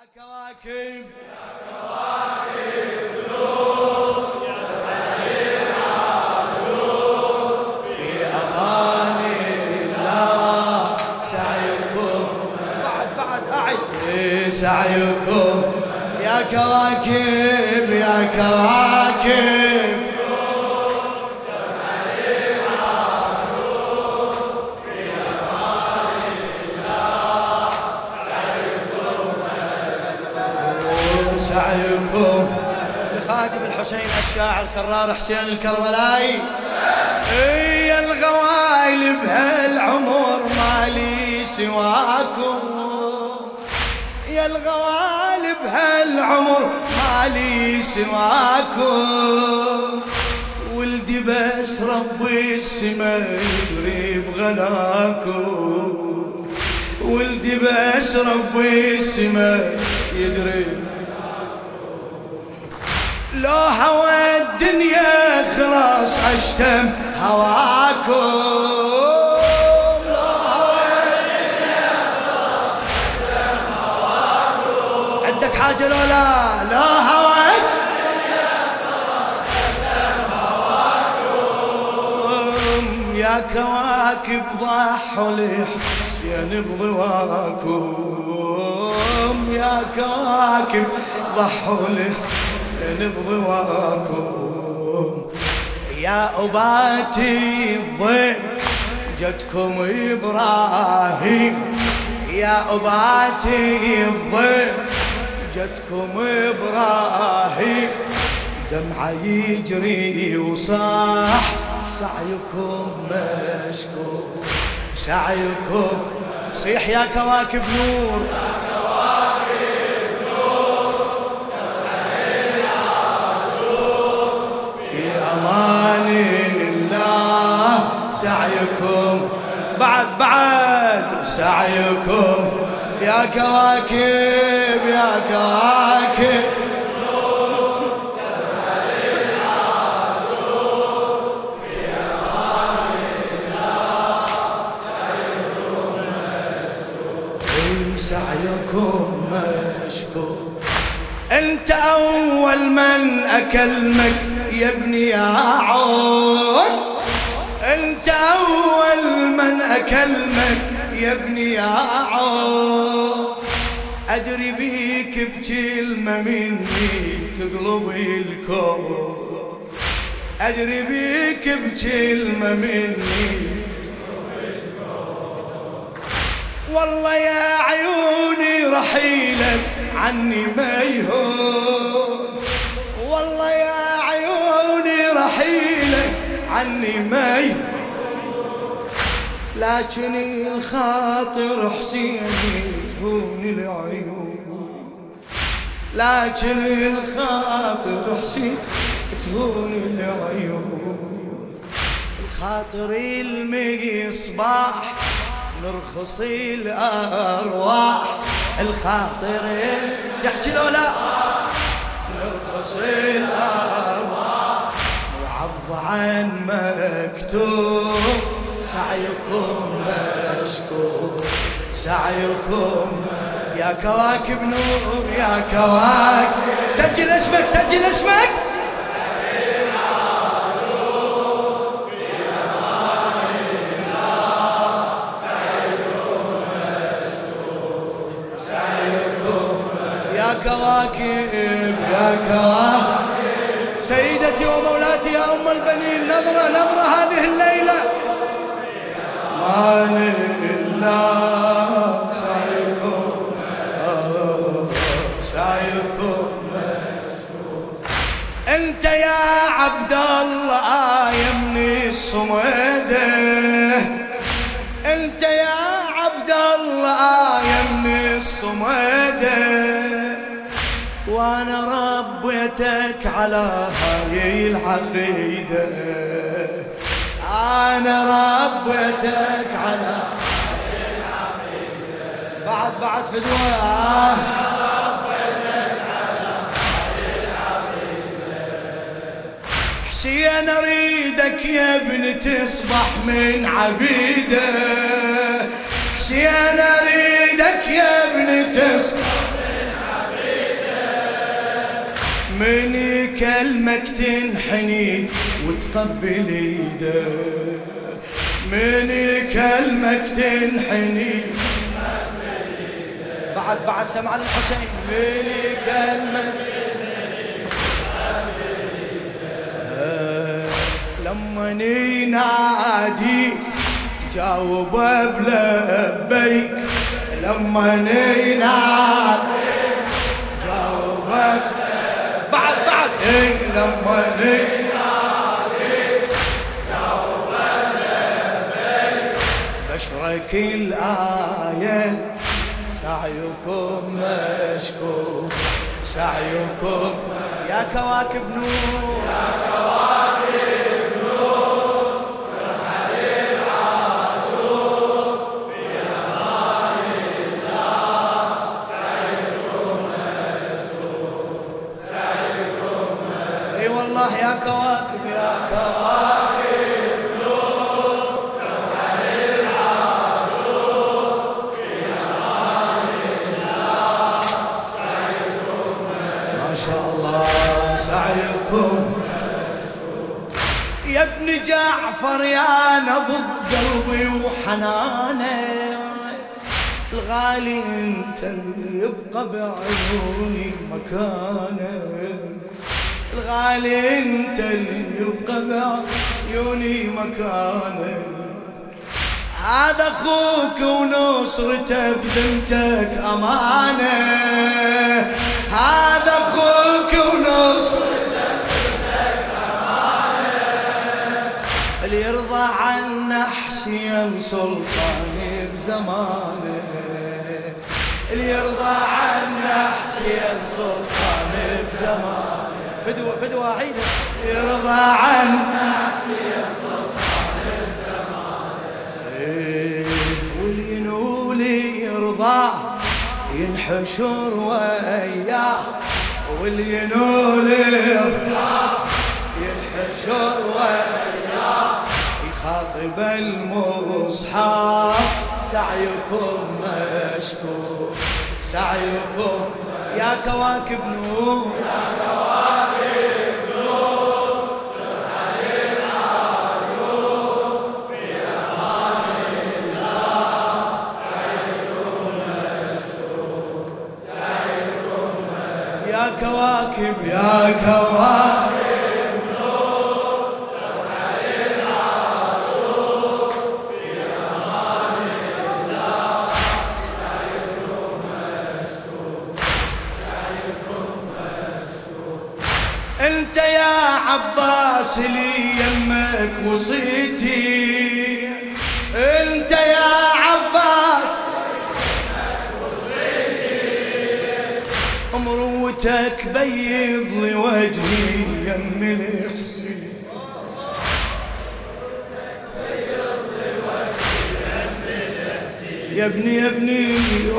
كواكب في أمان الله سعيكم. بعد بعد أعد. سعيكم يا كواكب يا كواكب. الحسين الشاعر كرار حسين الكربلائي يا الغوايل بهالعمر مالي سواكم. يا الغوالب هالعمر مالي سواكم. ولدي بس ربي السما يدري بغلاكم. ولدي بس ربي السما يدري لو هوى الدنيا خلاص اشتم هواكم. لو هوى الدنيا خلاص اشتم هواكم عندك حاجة لو لا لا هوى الدنيا خلاص اشتم هواكم. يا كواكب ضحوا لحسين بضواكم. يا كواكب ضحوا لحسين بضواكم يا أباتي الضيف جدكم إبراهيم. يا أباتي الضيف جدكم إبراهيم. دمعة يجري وصاح سعيكم مشكور. سعيكم صيح يا كواكب نور. سعيكم. بعد بعد سعيكم. يا كواكب يا كواكب. سعيكم مشكور. أنت أول من أكلمك يا ابني يا عون انت اول من أكلمك يا ابني يا عون أدري بيك بكلمه مني تقلب الكون. أدري بيك بكلمه مني والله يا عيوني رحيلك عني ما يهون. والله يا عيوني رحيلك عني ما يهون. لكن الخاطر حسين تهون العيون. لكن الخاطر حسين تهون العيون. الخاطر المصباح نرخص الأرواح. الخاطر تحكي لو لا نرخص الأرواح. وعض عن مكتوب. سعيكم مشكور سعيكم. يا كواكب نور يا كواكب. سجل اسمك سجل اسمك. كواكب يا كواكب. سيدتي ومولاتي يا أم البنين نظرة نظرة هذه الليلة. عبد الله آية من الصمده أنت يا عبد الله آية من الصمده وأنا ربيتك على هاي العقيدة. أنا ربيتك على هاي العقيدة. بعد بعد فدوه حسين أريدك يا ابن تصبح من عبيدة. حسين أريدك يا ابن تصبح من من يكلمك تنحني وتقبل ايده من يكلمك تنحني بعد بعد سمع الحسين. من يكلمك لما يناديك تجاوب بلبيك. لما يناديك تجاوب بعد بعد. لما يناديك تجاوب بلبيك. بشرك الآية سعيكم مشكور. سعيكم يا كواكب نور. يا كواكب اي والله يا كواكب يا كواكب. شاء الله سعيكم. يا ابن جعفر يا نبض قلبي وحنانه. الغالي انت اللي يبقى بعيوني مكانه. الغالي انت اللي يبقى بعيوني مكانه. هذا أخوك ونصرته بذمتك أمانة. هذا أخوك ونصرته بذمتك أمانة. اللي يرضى عنا حسين سلطاني بزمانه. اللي يرضى عنا حسين سلطاني بزمانه. فدوة فدوة عيدة. يرضى حسين سلطاني بزمانه والينولي يرضاه ينحشر وياه والينول يرضاه ينحشر وياه يخاطب المصحف سعيكم مشكور سعيكم يا كواكب نور. كواكب يا كواكب انت يا عباس لي يمك وصيتي. مروتك بيض لي وجهي يم الحسين يا ابني يا ابني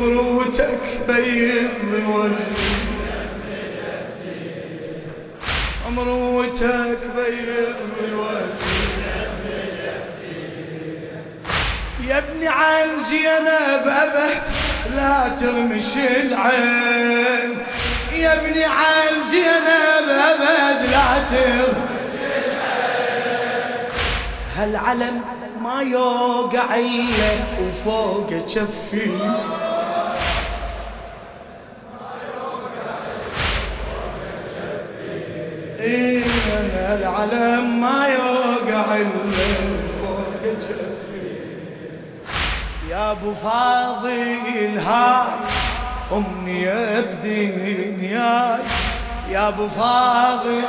مروتك بيض لي وجهي مروتك بيض لي وجهي يا ابني عن زينب ابد لا ترمش العين. يا ابني عن زينب أبد لا هالعلم ما يوقع إلا وفوق جفي إيه العلم ما يوقع إلا وفوق جفي يا أبو فاضل هاي أمني بدين ياي يا أبو فاضل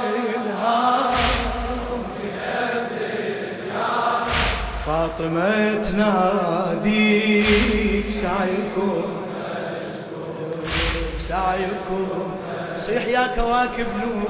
فاطمة تناديك سعيكم سعيكم صيح يا كواكب نور.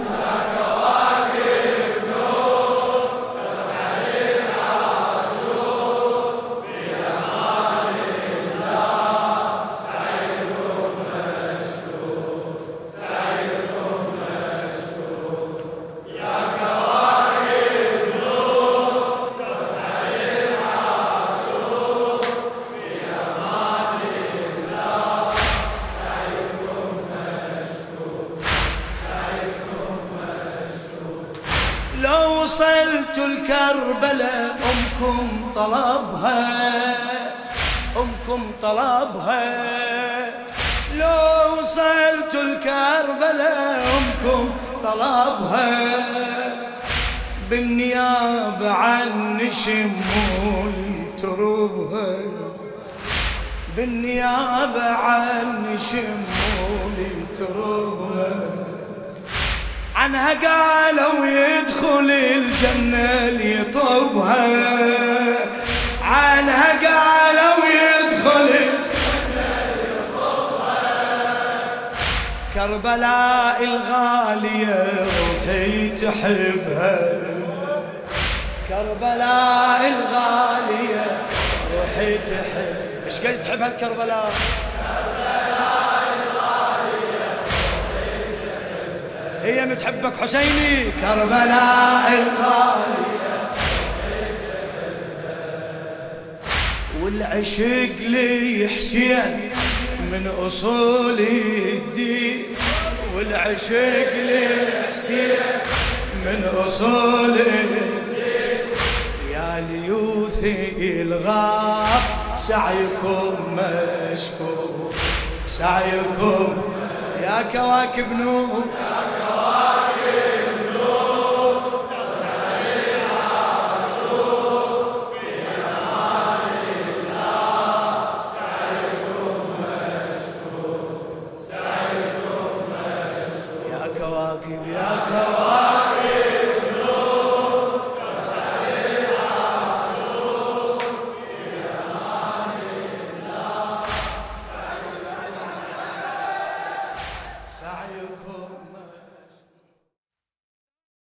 الكربلة أمكم طلبها أمكم طلبها. لو وصلت الكربلة أمكم طلبها. بالنيابة عن شمولي تروبها بالنيابة عن شمولي تروبها عنها قالوا يدخل الجنة اللي يطوبها عنها قالوا يدخل كربلاء الغالية روحي تحبها. كربلاء الغالية روحي تحب إيش قد تحب هالكربلاء؟ هي متحبك حسيني. كربلاء الغالية والعشق لي حسين من أصول الدين. والعشق لي حسين من أصول الدين. يا ليوثي الغاب سعيكم مشكور. سعيكم يا كواكب نور.